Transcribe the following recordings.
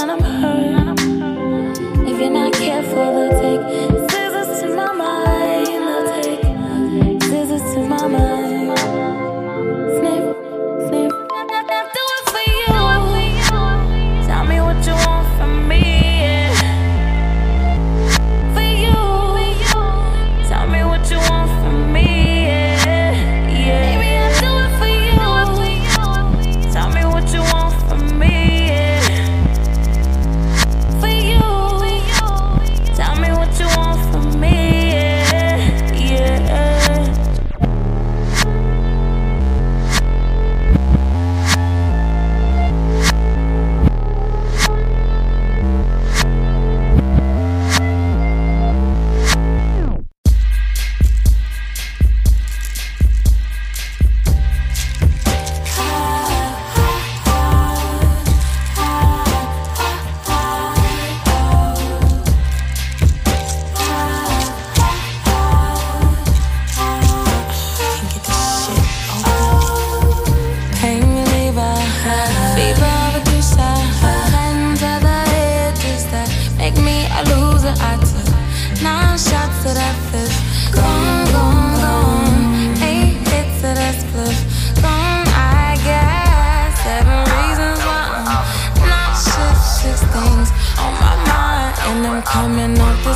unstick you're unstick these words.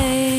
away.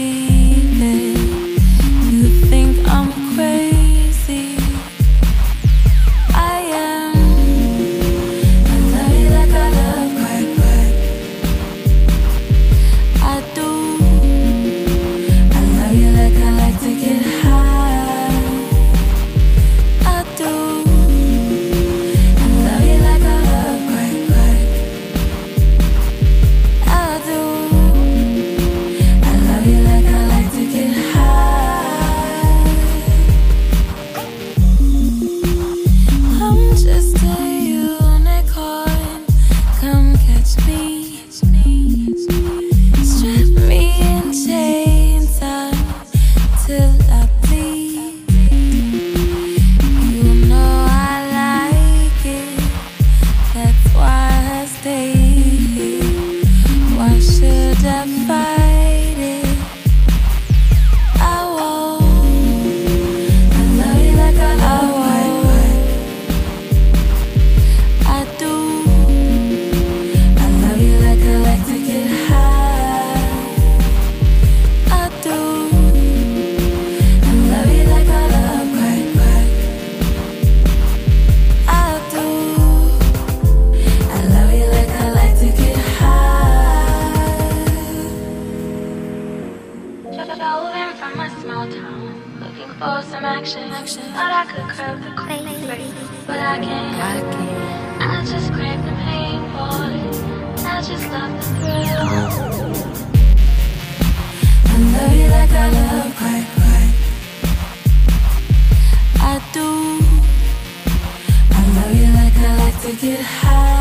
say Solving from a small town, looking for some action. Thought I could curb the crazy, but I can't. I just crave the pain for it. I just love the thrill. I love you like I love quite, quite. I do. I love you like I like to get high.